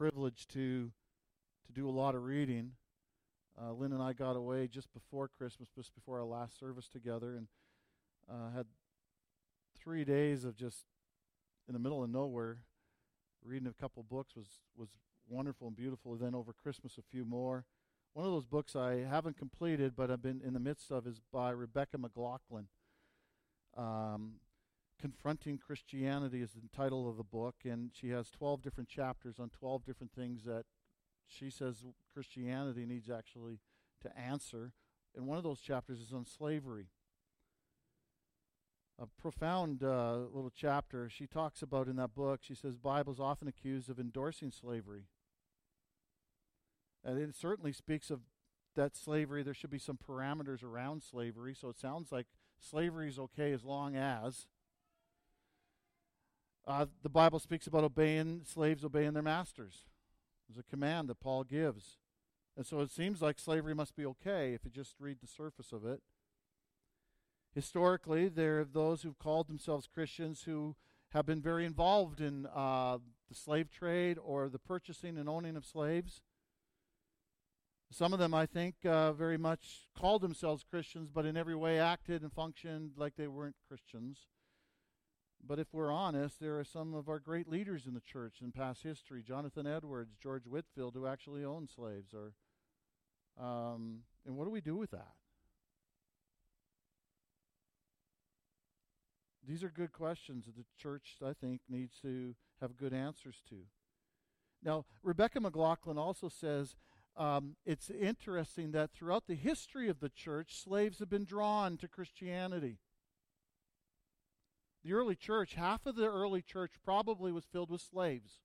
privilege to to do a lot of reading. Uh, Lynn and I got away just before Christmas, just before our last service together, and uh, had three days of just in the middle of nowhere reading a couple books was was wonderful and beautiful. And then over Christmas, a few more. One of those books I haven't completed, but I've been in the midst of, is by Rebecca McLaughlin. Um, Confronting Christianity is the title of the book, and she has 12 different chapters on 12 different things that she says Christianity needs actually to answer. And one of those chapters is on slavery. A profound uh, little chapter she talks about in that book. She says the Bible's often accused of endorsing slavery. And it certainly speaks of that slavery. There should be some parameters around slavery. So it sounds like slavery is okay as long as. Uh, the Bible speaks about obeying slaves obeying their masters. There's a command that Paul gives. And so it seems like slavery must be okay if you just read the surface of it. Historically, there are those who've called themselves Christians who have been very involved in uh, the slave trade or the purchasing and owning of slaves. Some of them, I think, uh, very much called themselves Christians, but in every way acted and functioned like they weren't Christians. But if we're honest, there are some of our great leaders in the church in past history Jonathan Edwards, George Whitefield, who actually owned slaves. Or, um, and what do we do with that? These are good questions that the church, I think, needs to have good answers to. Now, Rebecca McLaughlin also says um, it's interesting that throughout the history of the church, slaves have been drawn to Christianity. The early church, half of the early church probably was filled with slaves.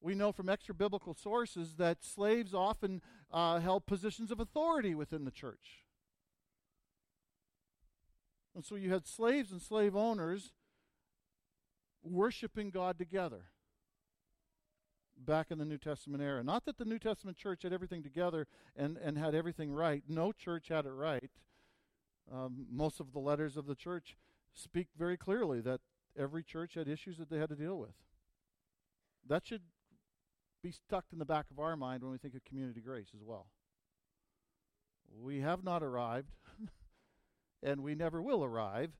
We know from extra biblical sources that slaves often uh, held positions of authority within the church. And so you had slaves and slave owners worshiping God together back in the New Testament era. Not that the New Testament church had everything together and, and had everything right. No church had it right. Um, most of the letters of the church speak very clearly that every church had issues that they had to deal with. That should be stuck in the back of our mind when we think of community grace as well. We have not arrived, and we never will arrive.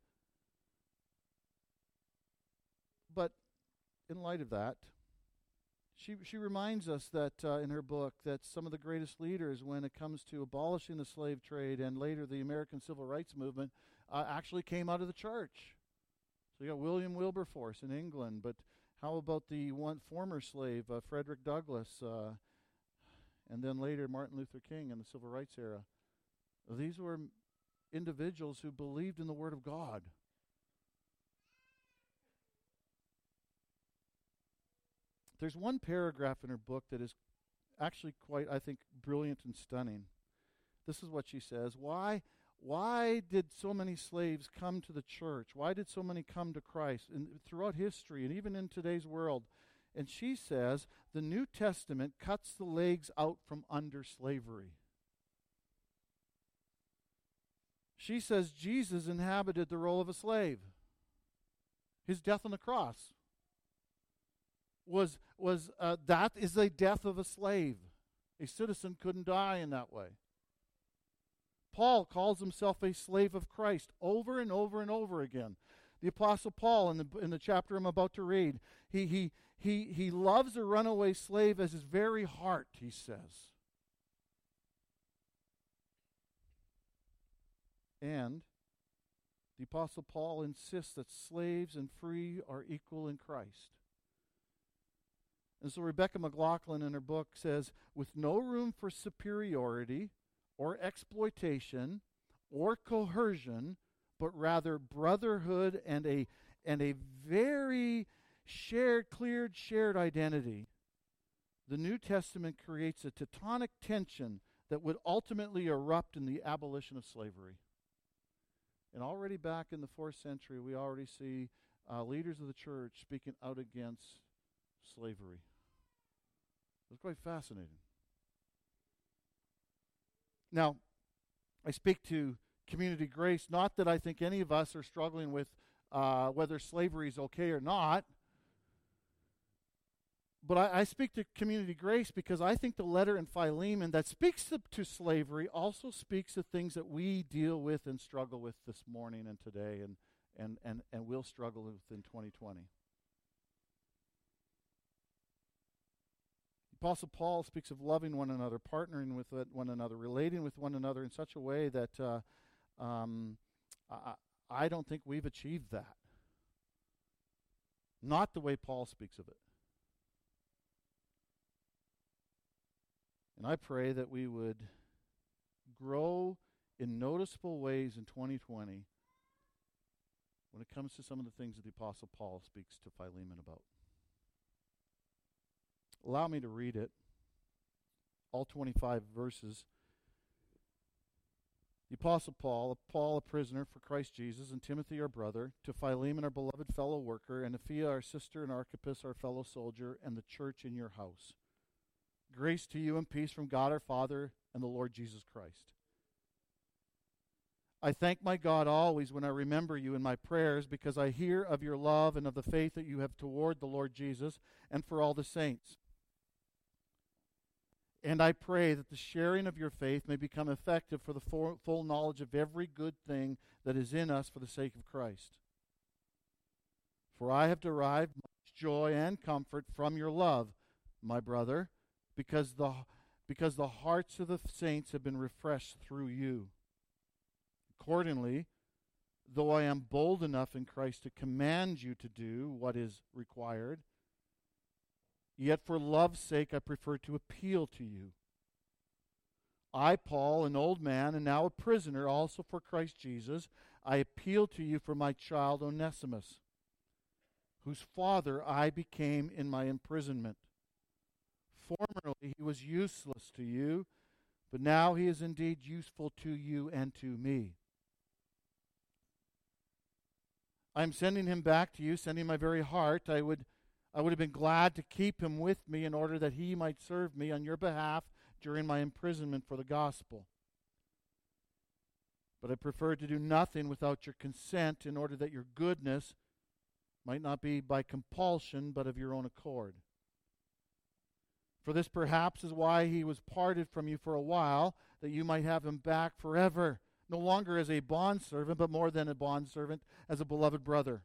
But in light of that, she, she reminds us that uh, in her book that some of the greatest leaders, when it comes to abolishing the slave trade and later the American Civil Rights Movement, uh, actually came out of the church. So you got William Wilberforce in England, but how about the one former slave, uh, Frederick Douglass, uh, and then later Martin Luther King in the Civil Rights era? These were individuals who believed in the Word of God. There's one paragraph in her book that is actually quite, I think, brilliant and stunning. This is what she says Why, why did so many slaves come to the church? Why did so many come to Christ and throughout history and even in today's world? And she says the New Testament cuts the legs out from under slavery. She says Jesus inhabited the role of a slave. His death on the cross was was uh, that is the death of a slave. A citizen couldn't die in that way. Paul calls himself a slave of Christ over and over and over again. The Apostle Paul, in the, in the chapter I'm about to read, he, he, he, he loves a runaway slave as his very heart, he says. And the Apostle Paul insists that slaves and free are equal in Christ. And so Rebecca McLaughlin in her book says, with no room for superiority, or exploitation or coercion, but rather brotherhood and a and a very shared, cleared, shared identity. The New Testament creates a tectonic tension that would ultimately erupt in the abolition of slavery. And already back in the fourth century, we already see uh, leaders of the church speaking out against slavery. It's quite fascinating. Now, I speak to community grace, not that I think any of us are struggling with uh, whether slavery is okay or not, but I, I, speak to community grace because I think the letter in Philemon that speaks to, to, slavery also speaks to things that we deal with and struggle with this morning and today and, and, and, and will struggle with in 2020. Apostle Paul speaks of loving one another, partnering with one another, relating with one another in such a way that uh, um, I, I don't think we've achieved that. Not the way Paul speaks of it. And I pray that we would grow in noticeable ways in 2020 when it comes to some of the things that the Apostle Paul speaks to Philemon about. Allow me to read it, all 25 verses. The Apostle Paul, Paul, a prisoner for Christ Jesus, and Timothy, our brother, to Philemon, our beloved fellow worker, and Apphia, our sister, and Archippus, our fellow soldier, and the church in your house. Grace to you and peace from God our Father and the Lord Jesus Christ. I thank my God always when I remember you in my prayers because I hear of your love and of the faith that you have toward the Lord Jesus and for all the saints. And I pray that the sharing of your faith may become effective for the full knowledge of every good thing that is in us for the sake of Christ. For I have derived much joy and comfort from your love, my brother because the, because the hearts of the saints have been refreshed through you. Accordingly, though I am bold enough in Christ to command you to do what is required, yet for love's sake I prefer to appeal to you. I, Paul, an old man and now a prisoner also for Christ Jesus, I appeal to you for my child Onesimus, whose father I became in my imprisonment. Formerly he was useless to you, but now he is indeed useful to you and to me. I am sending him back to you, sending my very heart. I would, I would have been glad to keep him with me in order that he might serve me on your behalf during my imprisonment for the gospel. But I prefer to do nothing without your consent in order that your goodness might not be by compulsion, but of your own accord. For this perhaps is why he was parted from you for a while, that you might have him back forever, no longer as a bondservant, but more than a bondservant, as a beloved brother.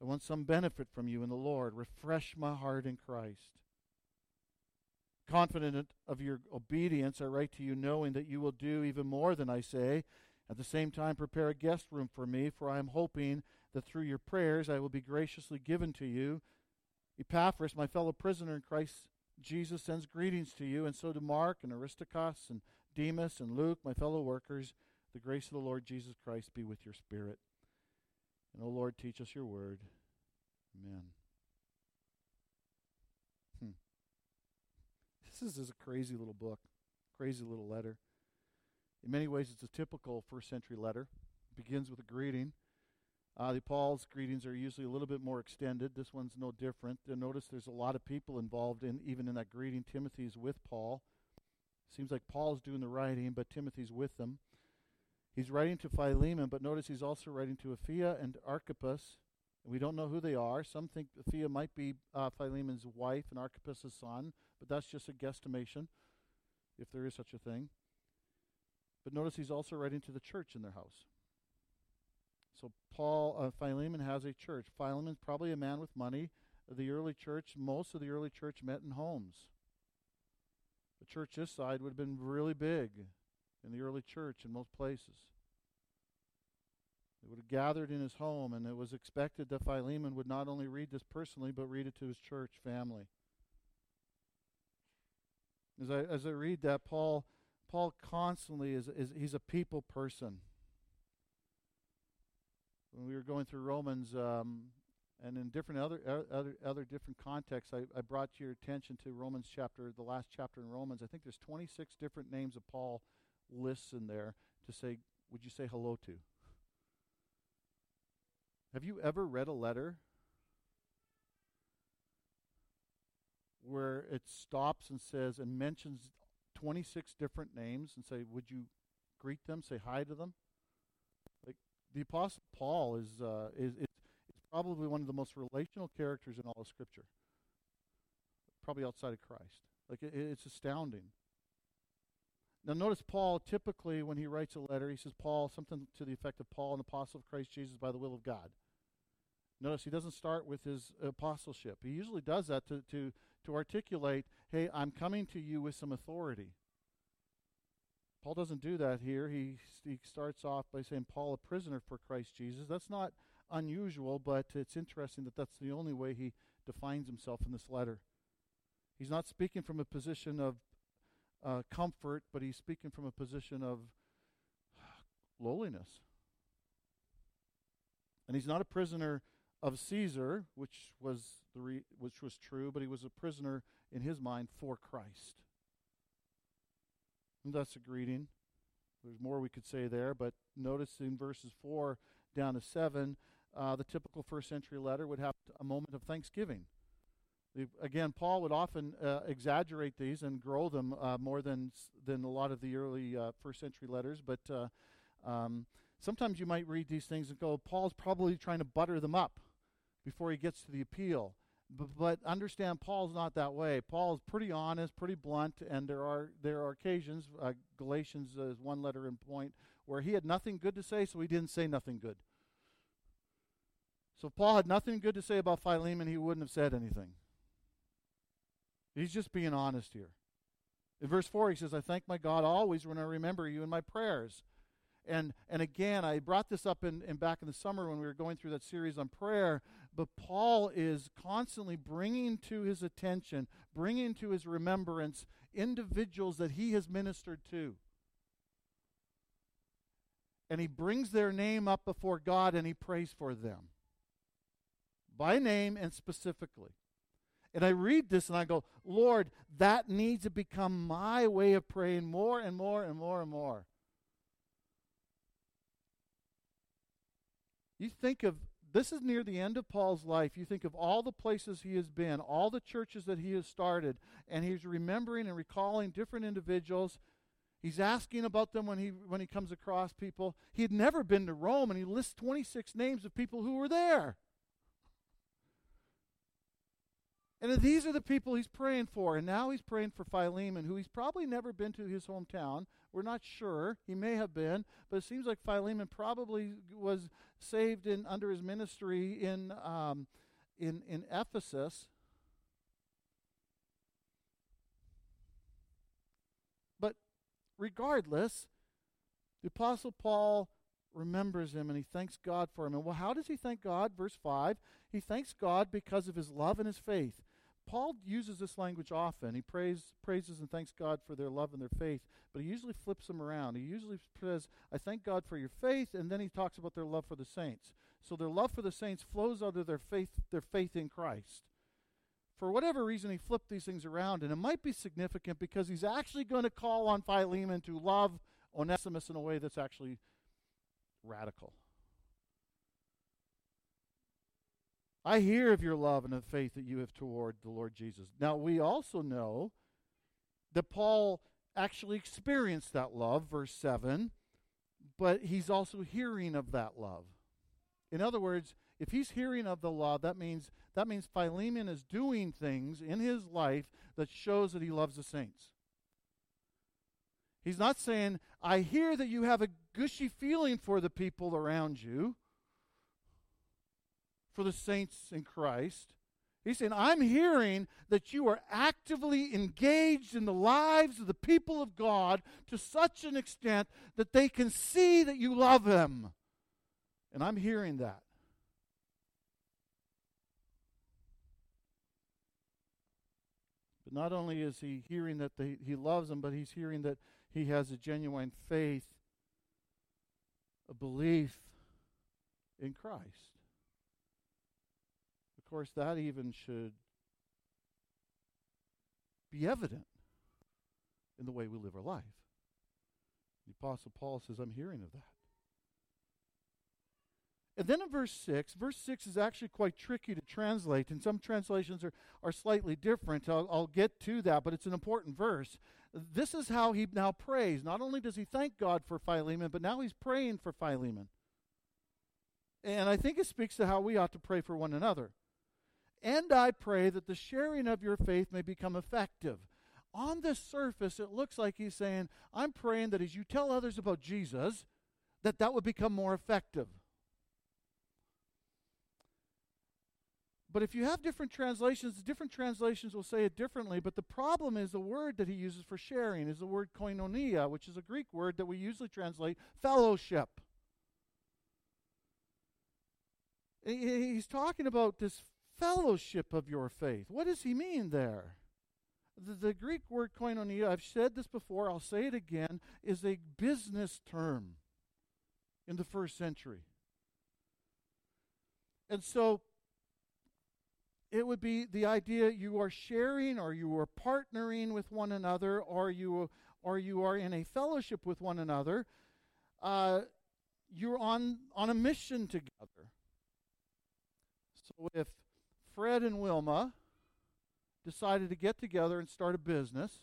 I want some benefit from you in the Lord. Refresh my heart in Christ. Confident of your obedience, I write to you, knowing that you will do even more than I say. At the same time, prepare a guest room for me, for I am hoping that through your prayers I will be graciously given to you. Epaphras, my fellow prisoner in Christ Jesus sends greetings to you, and so do Mark and Aristarchus and Demas and Luke, my fellow workers. The grace of the Lord Jesus Christ be with your spirit. And, O oh Lord, teach us your word. Amen. Hmm. This is, a crazy little book, crazy little letter. In many ways, it's a typical first century letter. It begins with a greeting. Uh, the Paul's greetings are usually a little bit more extended. This one's no different. You'll notice there's a lot of people involved in even in that greeting. Timothy's with Paul. Seems like Paul's doing the writing, but Timothy's with them. He's writing to Philemon, but notice he's also writing to Apphia and Archippus. We don't know who they are. Some think Apphia might be uh, Philemon's wife and Archippus' son, but that's just a guesstimation, if there is such a thing. But notice he's also writing to the church in their house. So Paul, uh, Philemon has a church. Philemon's probably a man with money. The early church, most of the early church met in homes. The church this side would have been really big in the early church in most places. They would have gathered in his home, and it was expected that Philemon would not only read this personally, but read it to his church family. As I as I read that, Paul Paul constantly is, is he's a people person when we were going through Romans, um, And in different other other other different contexts, I, I brought your attention to Romans chapter, the last chapter in Romans. I think there's 26 different names of Paul lists in there to say, would you say hello to? Have you ever read a letter where it stops and says and mentions 26 different names and say, would you greet them, say hi to them? Like the Apostle Paul is uh, is it's, it's probably one of the most relational characters in all of Scripture. Probably outside of Christ. Like it, it's astounding. Now, notice Paul typically, when he writes a letter, he says, Paul, something to the effect of Paul, an apostle of Christ Jesus by the will of God. Notice he doesn't start with his apostleship. He usually does that to, to, to articulate, hey, I'm coming to you with some authority. Paul doesn't do that here. He, he starts off by saying, Paul, a prisoner for Christ Jesus. That's not unusual, but it's interesting that that's the only way he defines himself in this letter. He's not speaking from a position of uh, comfort, but he's speaking from a position of lowliness. And he's not a prisoner of Caesar, which was the re- which was true, but he was a prisoner in his mind for Christ. And that's a greeting. There's more we could say there, but notice in verses four down to seven, uh, the typical first century letter would have a moment of thanksgiving. Again, Paul would often uh, exaggerate these and grow them uh, more than than a lot of the early uh, first century letters. But uh, um, sometimes you might read these things and go, Paul's probably trying to butter them up before he gets to the appeal. But, but understand, Paul's not that way. Paul is pretty honest, pretty blunt, and there are there are occasions. Uh, Galatians is one letter in point where he had nothing good to say, so he didn't say nothing good. So if Paul had nothing good to say about Philemon, he wouldn't have said anything. He's just being honest here. In verse 4, he says, I thank my God always when I remember you in my prayers. And, and again, I brought this up in, in back in the summer when we were going through that series on prayer, but Paul is constantly bringing to his attention, bringing to his remembrance individuals that he has ministered to. And he brings their name up before God and he prays for them by name and specifically. And I read this and I go, Lord, that needs to become my way of praying more and more and more and more. You think of this is near the end of Paul's life. You think of all the places he has been, all the churches that he has started, and he's remembering and recalling different individuals. He's asking about them when he when he comes across people. He had never been to Rome, and he lists 26 names of people who were there. And these are the people he's praying for. And now he's praying for Philemon, who he's probably never been to his hometown. We're not sure. He may have been, but it seems like Philemon probably was saved in under his ministry in um, in in Ephesus. But regardless, the apostle Paul remembers him and he thanks God for him. And well, how does he thank God? Verse 5 He thanks God because of his love and his faith. Paul uses this language often. He praise, praises and thanks God for their love and their faith, but he usually flips them around. He usually says, I thank God for your faith, and then he talks about their love for the saints. So their love for the saints flows out of their faith, their faith in Christ. For whatever reason, he flipped these things around, and it might be significant because he's actually going to call on Philemon to love Onesimus in a way that's actually radical. I hear of your love and the faith that you have toward the Lord Jesus. Now, we also know that Paul actually experienced that love, verse 7, but he's also hearing of that love. In other words, if he's hearing of the love, that means that means Philemon is doing things in his life that shows that he loves the saints. He's not saying, I hear that you have a gushy feeling for the people around you for the saints in Christ. He's saying, I'm hearing that you are actively engaged in the lives of the people of God to such an extent that they can see that you love them. And I'm hearing that. But not only is he hearing that they, he loves them, but he's hearing that he has a genuine faith, a belief in Christ. Of course, that even should be evident in the way we live our life. The Apostle Paul says, I'm hearing of that. And then in verse 6, verse 6 is actually quite tricky to translate, and some translations are, are slightly different. I'll, I'll get to that, but it's an important verse. This is how he now prays. Not only does he thank God for Philemon, but now he's praying for Philemon. And I think it speaks to how we ought to pray for one another. And I pray that the sharing of your faith may become effective. On the surface, it looks like he's saying, I'm praying that as you tell others about Jesus, that that would become more effective. But if you have different translations, different translations will say it differently. But the problem is the word that he uses for sharing is the word koinonia, which is a Greek word that we usually translate fellowship. He's talking about this fellowship of your faith. What does he mean there? The, the, Greek word koinonia, I've said this before, I'll say it again, is a business term in the first century. And so it would be the idea you are sharing or you are partnering with one another or you, or you are in a fellowship with one another. Uh, you're on, on a mission together. So if Fred and Wilma decided to get together and start a business.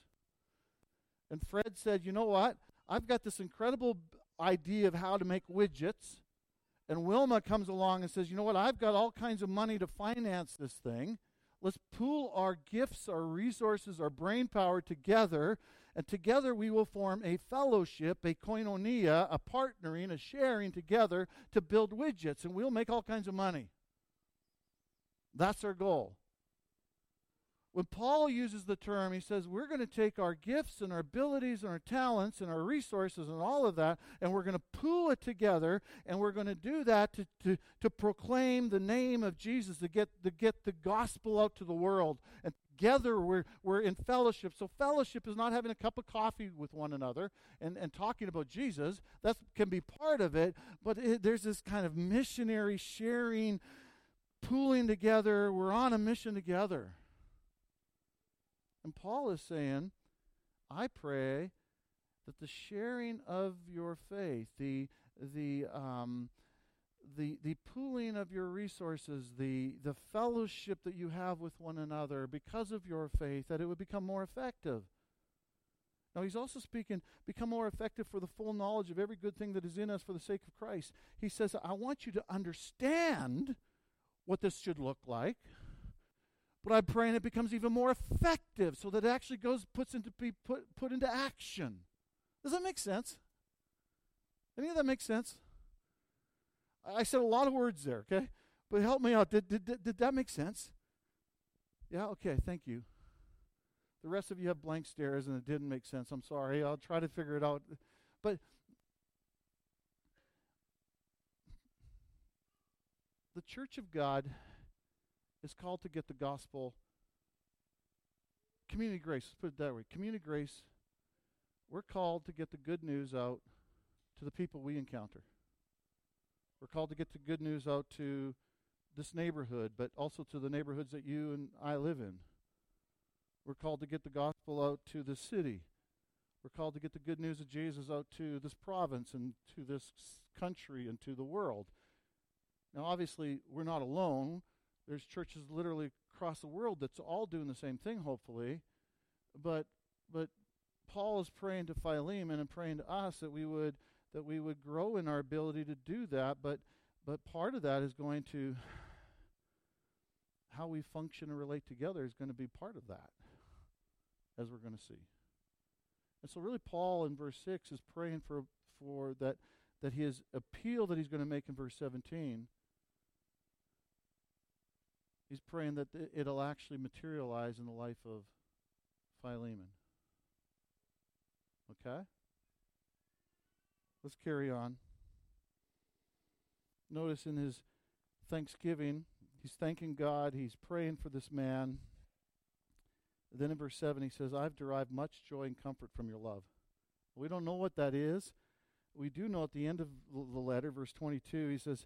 And Fred said, You know what? I've got this incredible idea of how to make widgets. And Wilma comes along and says, You know what? I've got all kinds of money to finance this thing. Let's pool our gifts, our resources, our brain power together. And together we will form a fellowship, a koinonia, a partnering, a sharing together to build widgets. And we'll make all kinds of money. That's our goal. When Paul uses the term, he says, we're going to take our gifts and our abilities and our talents and our resources and all of that, and we're going to pool it together, and we're going to do that to, to, to proclaim the name of Jesus, to get, to get the gospel out to the world. And together we're, we're in fellowship. So, fellowship is not having a cup of coffee with one another and, and talking about Jesus. That can be part of it, but it, there's this kind of missionary sharing pooling together. We're on a mission together. And Paul is saying, I pray that the sharing of your faith, the the um, the the pooling of your resources, the the fellowship that you have with one another because of your faith, that it would become more effective. Now he's also speaking, become more effective for the full knowledge of every good thing that is in us for the sake of Christ. He says, I want you to understand what this should look like. But I'm praying it becomes even more effective so that it actually goes puts into be put put into action. Does that make sense? Any of that make sense? I said a lot of words there, okay? But help me out. Did, did, did, did that make sense? Yeah, okay, thank you. The rest of you have blank stares and it didn't make sense. I'm sorry. I'll try to figure it out. But the church of God is called to get the gospel. Community grace, let's put it that way. Community grace, we're called to get the good news out to the people we encounter. We're called to get the good news out to this neighborhood, but also to the neighborhoods that you and I live in. We're called to get the gospel out to the city. We're called to get the good news of Jesus out to this province and to this country and to the world. Now, obviously, we're not alone. There's churches literally across the world that's all doing the same thing, hopefully. But but Paul is praying to Philemon and praying to us that we would that we would grow in our ability to do that. But but part of that is going to how we function and relate together is going to be part of that, as we're going to see. And so, really, Paul in verse six is praying for for that that his appeal that he's going to make in verse seventeen He's praying that it'll actually materialize in the life of Philemon. Okay? Let's carry on. Notice in his thanksgiving, he's thanking God, he's praying for this man. Then in verse 7, he says, I've derived much joy and comfort from your love. We don't know what that is. We do know at the end of the letter, verse 22, he says,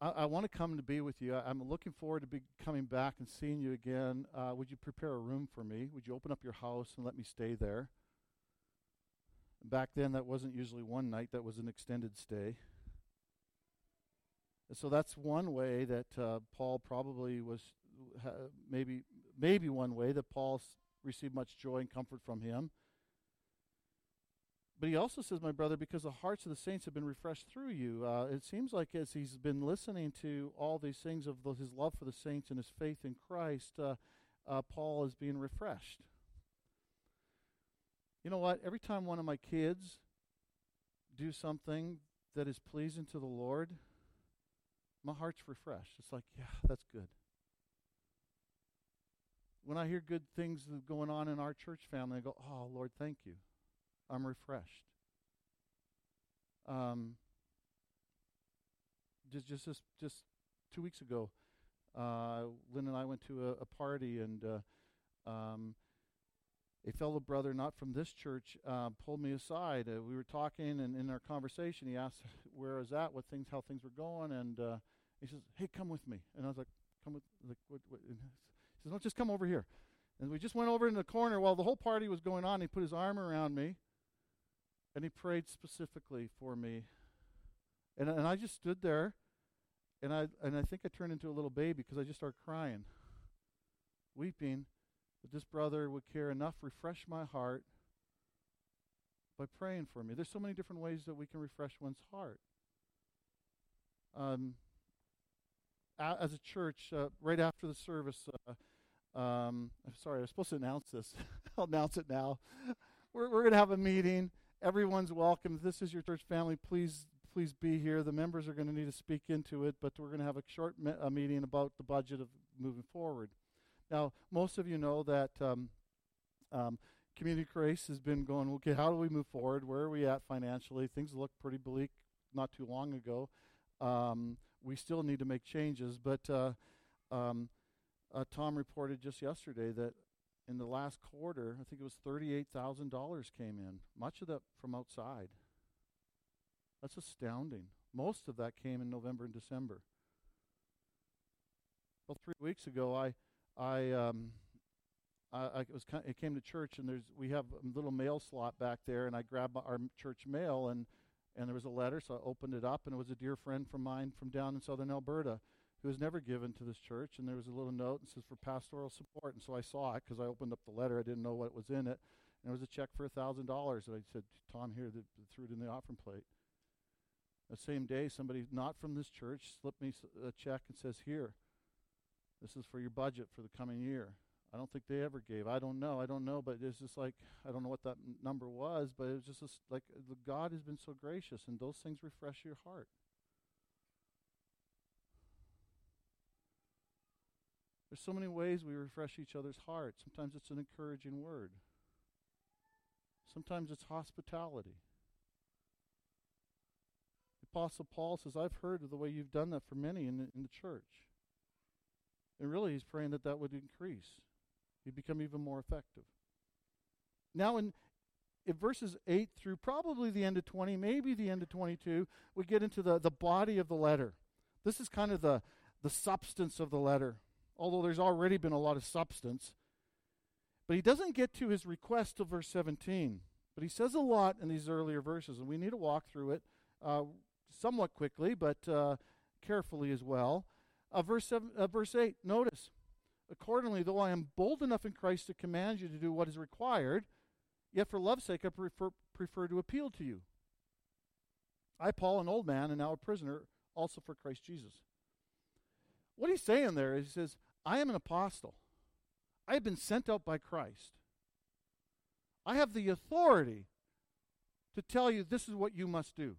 I, I want to come to be with you. I, am looking forward to be coming back and seeing you again. Uh, would you prepare a room for me? Would you open up your house and let me stay there? Back then, that wasn't usually one night, that was an extended stay. And so that's one way that uh, Paul probably was, maybe, maybe one way that Paul received much joy and comfort from him. But he also says, my brother, because the hearts of the saints have been refreshed through you. Uh, it seems like as he's been listening to all these things of the, his love for the saints and his faith in Christ, uh, uh, Paul is being refreshed. You know what? Every time one of my kids do something that is pleasing to the Lord, my heart's refreshed. It's like, yeah, that's good. When I hear good things going on in our church family, I go, oh, Lord, thank you. I'm refreshed. Um, just just just just two weeks ago, uh, Lynn and I went to a, a party, and uh, um, a fellow brother, not from this church, uh, pulled me aside. Uh, we were talking, and in our conversation, he asked where I was at, what things, how things were going, and uh, he says, "Hey, come with me." And I was like, "Come with?" Like, what, what? he says, "No, just come over here." And we just went over in the corner while the whole party was going on. He put his arm around me, and he prayed specifically for me. And, and I just stood there, and I, and I think I turned into a little baby because I just started crying, weeping that this brother would care enough refresh my heart by praying for me. There's so many different ways that we can refresh one's heart. Um, as a church, uh, right after the service, uh, um, I'm sorry, I was supposed to announce this. I'll announce it now. We're, we're going to have a meeting everyone's welcome. If this is your church family, please please be here. The members are going to need to speak into it, but we're going to have a short me- a meeting about the budget of moving forward. Now, most of you know that um, um, Community Grace has been going, okay, how do we move forward? Where are we at financially? Things look pretty bleak not too long ago. Um, we still need to make changes, but uh, um, uh, Tom reported just yesterday that in the last quarter, I think it was $38,000 came in, much of that from outside. That's astounding. Most of that came in November and December. Well, three weeks ago, I, I, um, I, I was kind it came to church, and there's we have a little mail slot back there, and I grabbed our church mail, and and there was a letter, so I opened it up, and it was a dear friend from mine from down in southern Alberta who was never given to this church. And there was a little note that says for pastoral support. And so I saw it because I opened up the letter. I didn't know what was in it. And it was a check for a $1,000 that I said, Tom, here, threw it in the offering plate. The same day, somebody not from this church slipped me a check and says, Here, this is for your budget for the coming year. I don't think they ever gave. I don't know. I don't know. But it's just like, I don't know what that number was, but it was just like God has been so gracious, and those things refresh your heart. There's so many ways we refresh each other's hearts. Sometimes it's an encouraging word. Sometimes it's hospitality. The Apostle Paul says, I've heard of the way you've done that for many in the, in the church. And really, he's praying that that would increase. You become even more effective. Now, in, in verses 8 through probably the end of 20, maybe the end of 22, we get into the, the body of the letter. This is kind of the, the substance of the letter although there's already been a lot of substance. But he doesn't get to his request till verse 17. But he says a lot in these earlier verses, and we need to walk through it uh, somewhat quickly, but uh, carefully as well. Uh, verse, seven, uh, verse 8, notice, accordingly, though I am bold enough in Christ to command you to do what is required, yet for love's sake I prefer, prefer to appeal to you. I, Paul, an old man and now a prisoner, also for Christ Jesus. What he's saying there is he says, I am an apostle. I have been sent out by Christ. I have the authority to tell you this is what you must do.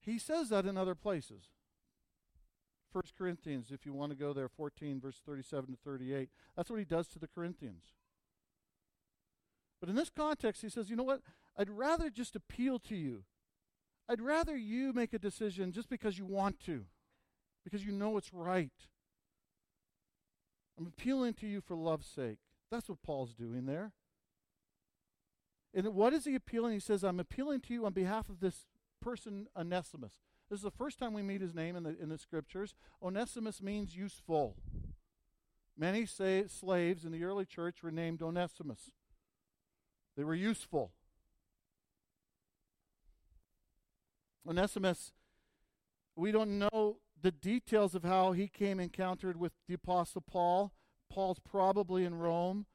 He says that in other places. 1 Corinthians, if you want to go there, 14, verse 37 to 38. That's what he does to the Corinthians. But in this context, he says, you know what? I'd rather just appeal to you. I'd rather you make a decision just because you want to because you know it's right. I'm appealing to you for love's sake. That's what Paul's doing there. And what is he appealing? He says, I'm appealing to you on behalf of this person, Onesimus. This is the first time we meet his name in the, in the scriptures. Onesimus means useful. Many say, slaves in the early church were named Onesimus. They were useful. Onesimus, we don't know the details of how he came encountered with the Apostle Paul. Paul's probably in Rome.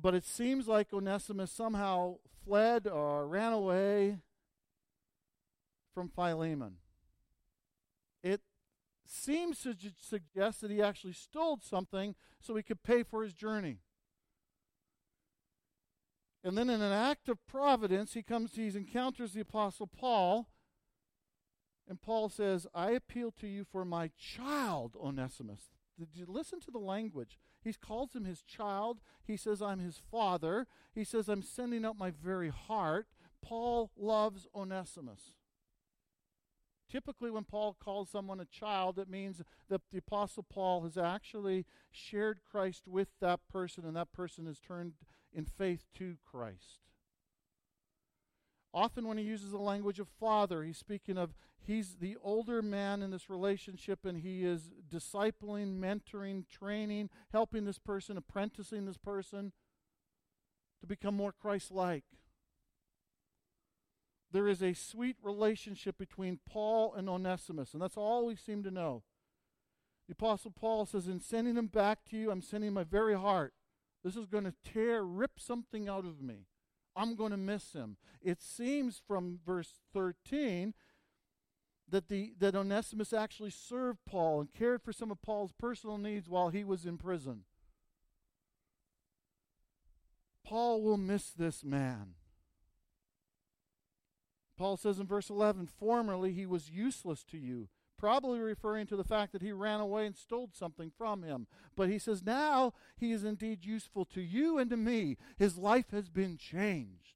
But it seems like Onesimus somehow fled or ran away from Philemon. It seems to suggest that he actually stole something so he could pay for his journey. And then in an act of providence, he comes, he encounters the apostle Paul, and Paul says, I appeal to you for my child, Onesimus. Did you listen to the language? He calls him his child. He says, I'm his father. He says, I'm sending out my very heart. Paul loves Onesimus. Typically, when Paul calls someone a child, it means that the Apostle Paul has actually shared Christ with that person, and that person has turned in faith to Christ. Often, when he uses the language of father, he's speaking of he's the older man in this relationship and he is discipling, mentoring, training, helping this person, apprenticing this person to become more Christ like. There is a sweet relationship between Paul and Onesimus, and that's all we seem to know. The Apostle Paul says, In sending him back to you, I'm sending my very heart. This is going to tear, rip something out of me. I'm going to miss him. It seems from verse 13 that, the, that Onesimus actually served Paul and cared for some of Paul's personal needs while he was in prison. Paul will miss this man. Paul says in verse 11, Formerly he was useless to you, probably referring to the fact that he ran away and stole something from him. But he says, Now he is indeed useful to you and to me. His life has been changed.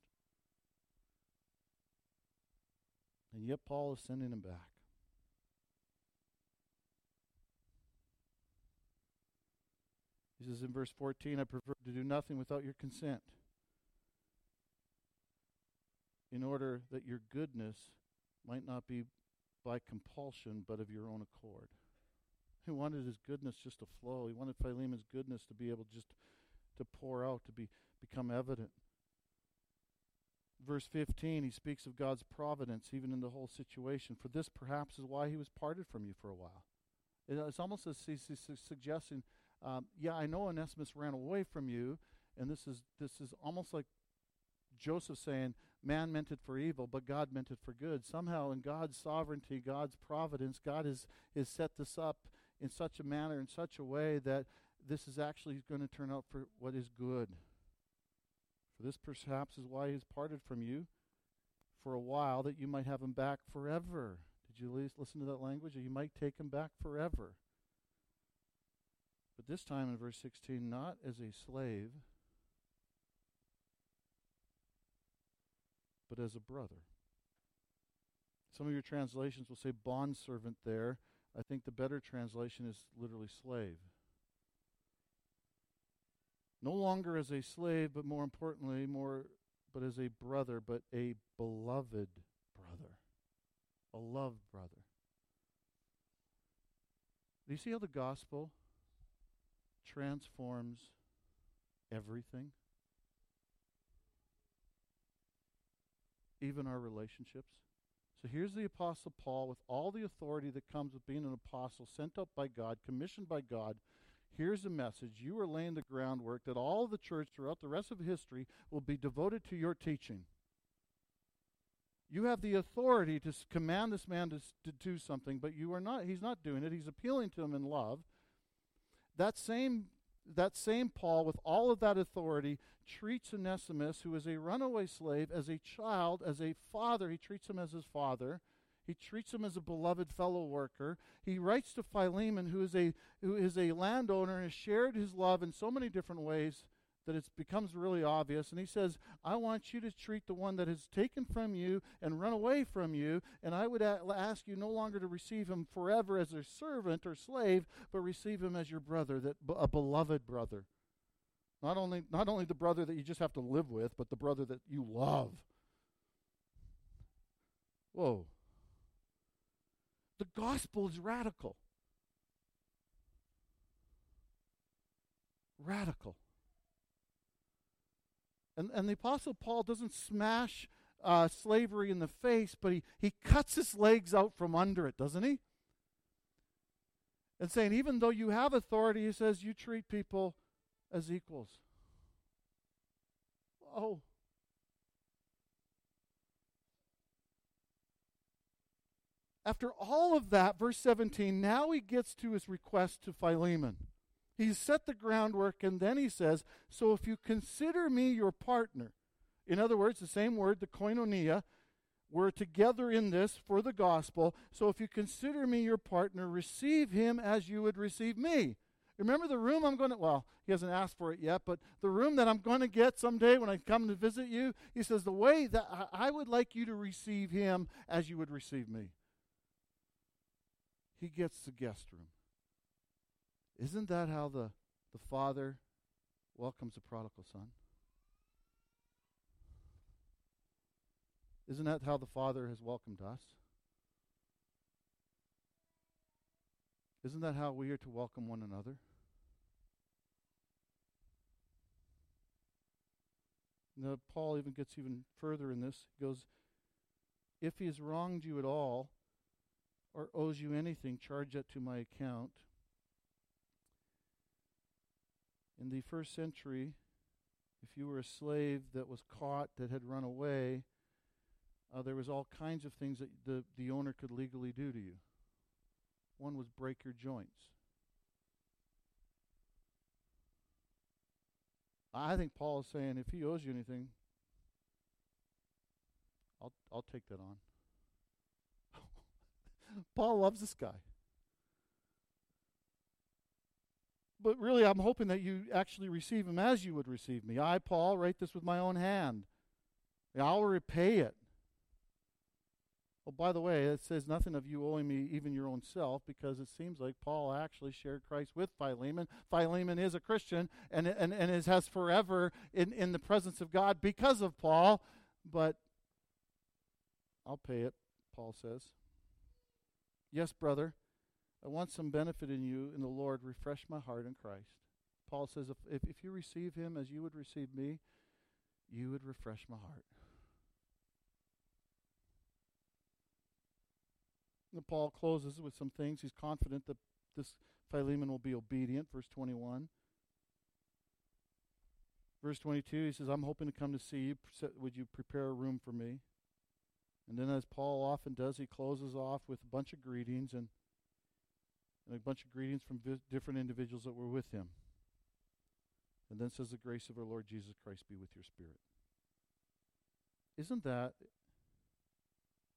And yet Paul is sending him back. He says in verse 14, I prefer to do nothing without your consent, in order that your goodness might not be by compulsion, but of your own accord. He wanted his goodness just to flow. He wanted Philemon's goodness to be able just to pour out, to be become evident. Verse 15, he speaks of God's providence even in the whole situation. For this perhaps is why he was parted from you for a while. It's almost as he's, he's suggesting, um, yeah, I know Onesimus ran away from you, and this is this is almost like Joseph saying, man meant it for evil, but God meant it for good. Somehow, in God's sovereignty, God's providence, God has, has set this up in such a manner, in such a way that this is actually going to turn out for what is good. For this perhaps is why he's parted from you for a while, that you might have him back forever. Did you at least listen to that language? That you might take him back forever. But this time in verse 16, not as a slave but as a brother. Some of your translations will say bondservant there. I think the better translation is literally slave. No longer as a slave, but more importantly, more but as a brother, but a beloved brother. A loved brother. Do you see how the gospel transforms everything? Even our relationships. So here's the Apostle Paul with all the authority that comes with being an apostle, sent up by God, commissioned by God. Here's a message. You are laying the groundwork that all the church throughout the rest of history will be devoted to your teaching. You have the authority to command this man to, to do something, but you are not. He's not doing it. He's appealing to him in love. That same that same Paul, with all of that authority, treats Onesimus, who is a runaway slave, as a child, as a father. He treats him as his father. He treats him as a beloved fellow worker. He writes to Philemon, who is a who is a landowner and has shared his love in so many different ways that it becomes really obvious. And he says, I want you to treat the one that has taken from you and run away from you, and I would ask you no longer to receive him forever as a servant or slave, but receive him as your brother, that a beloved brother. Not only, not only the brother that you just have to live with, but the brother that you love. Whoa. The gospel is radical. Radical. And, and the Apostle Paul doesn't smash uh, slavery in the face, but he, he cuts his legs out from under it, doesn't he? And saying, even though you have authority, he says, you treat people as equals. Oh. After all of that, verse 17, now he gets to his request to Philemon. He's set the groundwork, and then he says, So if you consider me your partner, in other words, the same word, the koinonia, we're together in this for the gospel. So if you consider me your partner, receive him as you would receive me. Remember the room I'm going to, well, he hasn't asked for it yet, but the room that I'm going to get someday when I come to visit you, he says, the way that I would like you to receive him as you would receive me he gets the guest room. Isn't that how the, the father welcomes the prodigal son? Isn't that how the Father has welcomed us? Isn't that how we are to welcome one another? Now, Paul even gets even further in this. He goes, If he has wronged you at all, or owes you anything, charge that to my account. In the first century, if you were a slave that was caught, that had run away, uh, there was all kinds of things that the, the owner could legally do to you. One was break your joints. I think Paul is saying if he owes you anything, I'll I'll take that on. Paul loves this guy. But really, I'm hoping that you actually receive him as you would receive me. I, Paul, write this with my own hand. I'll repay it. Oh, by the way, it says nothing of you owing me even your own self because it seems like Paul actually shared Christ with Philemon. Philemon is a Christian and, and, and is, has forever in, in the presence of God because of Paul, but I'll pay it, Paul says. Yes, brother, I want some benefit in you in the Lord. Refresh my heart in Christ. Paul says, if, if, if you receive him as you would receive me, you would refresh my heart. And Paul closes with some things. He's confident that this Philemon will be obedient. Verse 21. Verse 22, he says, I'm hoping to come to see you. Would you prepare a room for me? And then, as Paul often does, he closes off with a bunch of greetings and, and a bunch of greetings from vi- different individuals that were with him. And then says, The grace of our Lord Jesus Christ be with your spirit. Isn't that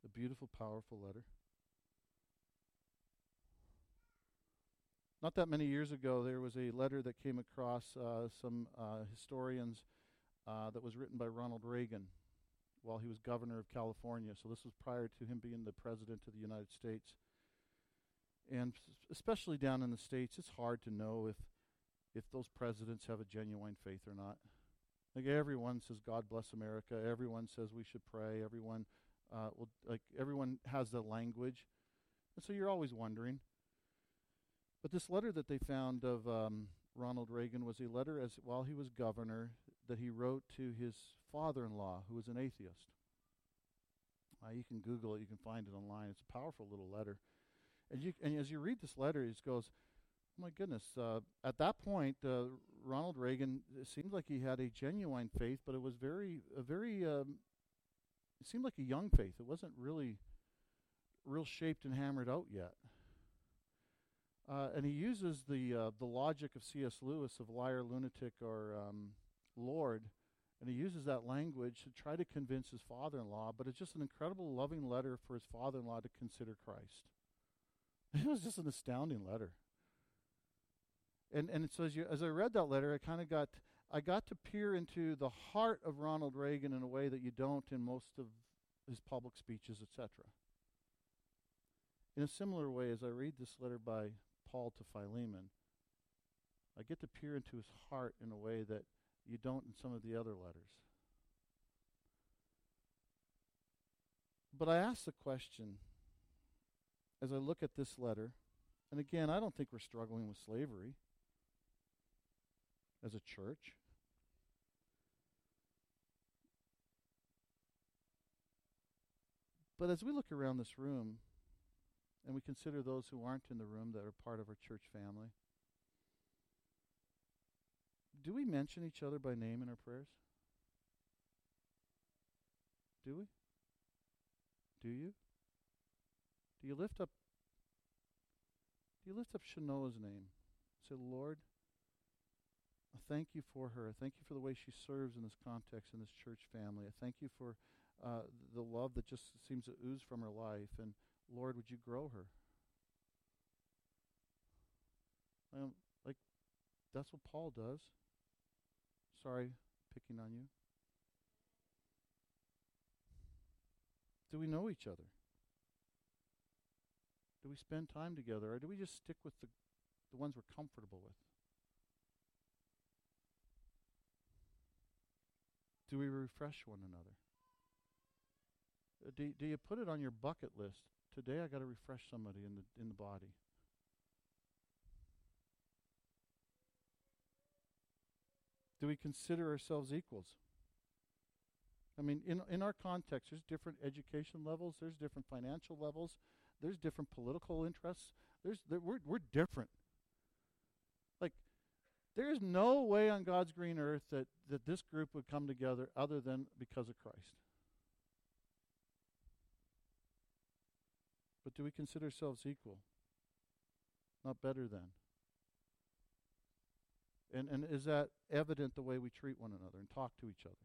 a beautiful, powerful letter? Not that many years ago, there was a letter that came across uh, some uh, historians uh, that was written by Ronald Reagan while he was governor of California. So this was prior to him being the president of the United States. And especially down in the states, it's hard to know if if those presidents have a genuine faith or not. Like everyone says, "God bless America." Everyone says we should pray. Everyone, uh, will, like everyone has the language, and so you're always wondering. But this letter that they found of um, Ronald Reagan was a letter as while he was governor that he wrote to his father in law, who was an atheist. Uh, you can Google it, you can find it online. It's a powerful little letter. And, you, and as you read this letter, he goes, oh my goodness. Uh, at that point, uh, Ronald Reagan, it seemed like he had a genuine faith, but it was very, a very, um, it seemed like a young faith. It wasn't really real shaped and hammered out yet. Uh, and he uses the uh, the logic of C.S. Lewis of liar, lunatic, or um, Lord, and he uses that language to try to convince his father-in-law. But it's just an incredible, loving letter for his father-in-law to consider Christ. It was just an astounding letter. And and so as you as I read that letter, I kind of got I got to peer into the heart of Ronald Reagan in a way that you don't in most of his public speeches, etc. In a similar way, as I read this letter by Paul to Philemon, I get to peer into his heart in a way that you don't in some of the other letters. But I ask the question as I look at this letter, and again, I don't think we're struggling with slavery as a church. But as we look around this room and we consider those who aren't in the room that are part of our church family, do we mention each other by name in our prayers? Do we? Do you? Do you lift up do you lift up Shanoa's name? Say, Lord, I thank you for her. I thank you for the way she serves in this context, in this church family. I thank you for uh, the love that just seems to ooze from her life. And Lord, would you grow her? Um, like, that's what Paul does. Sorry, picking on you. Do we know each other? Do we spend time together, or do we just stick with the, the ones we're comfortable with? Do we refresh one another? Uh, do, do you put it on your bucket list? Today I got to refresh somebody in the in the body. Do we consider ourselves equals? I mean, in in our context, there's different education levels, there's different financial levels, there's different political interests. There's there, we're we're different. Like there is no way on God's green earth that that this group would come together other than because of Christ. But do we consider ourselves equal? Not better than. And and is that evident the way we treat one another and talk to each other?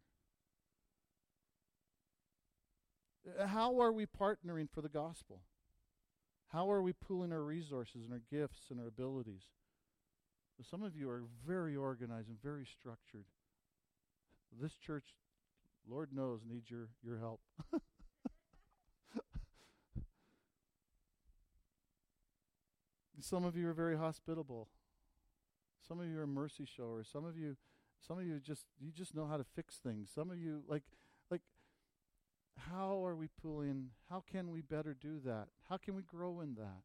How are we partnering for the gospel? How are we pooling our resources and our gifts and our abilities? some of you are very organized and very structured. This church, Lord knows, needs your, your help. some of you are very hospitable. Some of you are mercy showers. Some of you some of you just you just know how to fix things. Some of you like like how are we pulling? How can we better do that? How can we grow in that?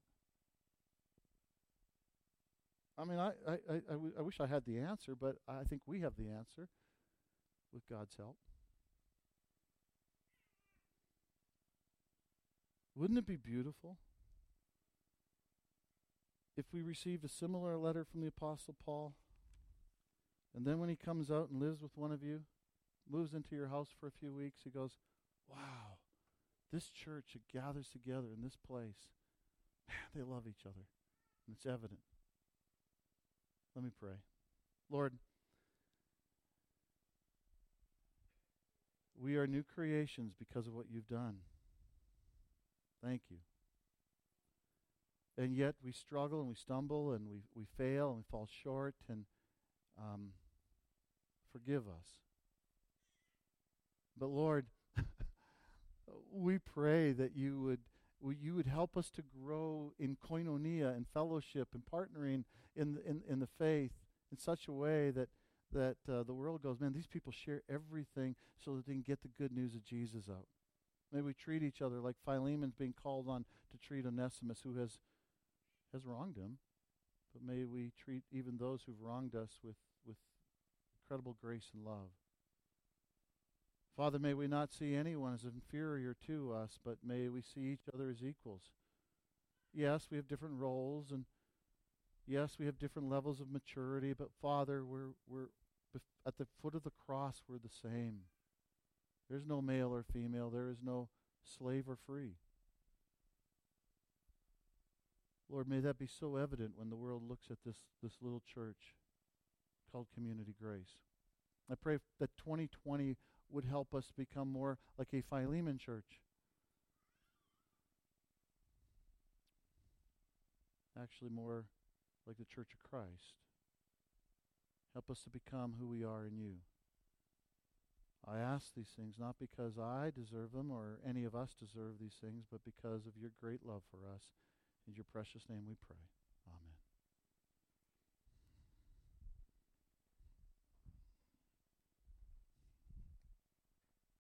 I mean, I, wish I had the answer, but I think we have the answer with God's help. Wouldn't it be beautiful if we received a similar letter from the Apostle Paul, and then when he comes out and lives with one of you, moves into your house for a few weeks, he goes, wow, this church that gathers together in this place, man, they love each other. And it's evident. Let me pray. Lord, we are new creations because of what you've done. Thank you. And yet we struggle and we stumble and we, we fail and we fall short and um, forgive us. But Lord, we pray that you would you would help us to grow in koinonia and fellowship and partnering in the, in, in the faith in such a way that that uh, the world goes, man, these people share everything so that they can get the good news of Jesus out. May we treat each other like Philemon's being called on to treat Onesimus, who has has wronged him, but may we treat even those who've wronged us with with incredible grace and love. Father, may we not see anyone as inferior to us, but may we see each other as equals. Yes, we have different roles, and yes, we have different levels of maturity, but Father, we're, we're at the foot of the cross, we're the same. There's no male or female, there is no slave or free. Lord, may that be so evident when the world looks at this, this little church called Community Grace. I pray that 2020 would help us become more like a Philemon church. Actually, more like the Church of Christ. Help us to become who we are in you. I ask these things not because I deserve them or any of us deserve these things, but because of your great love for us. In your precious name we pray.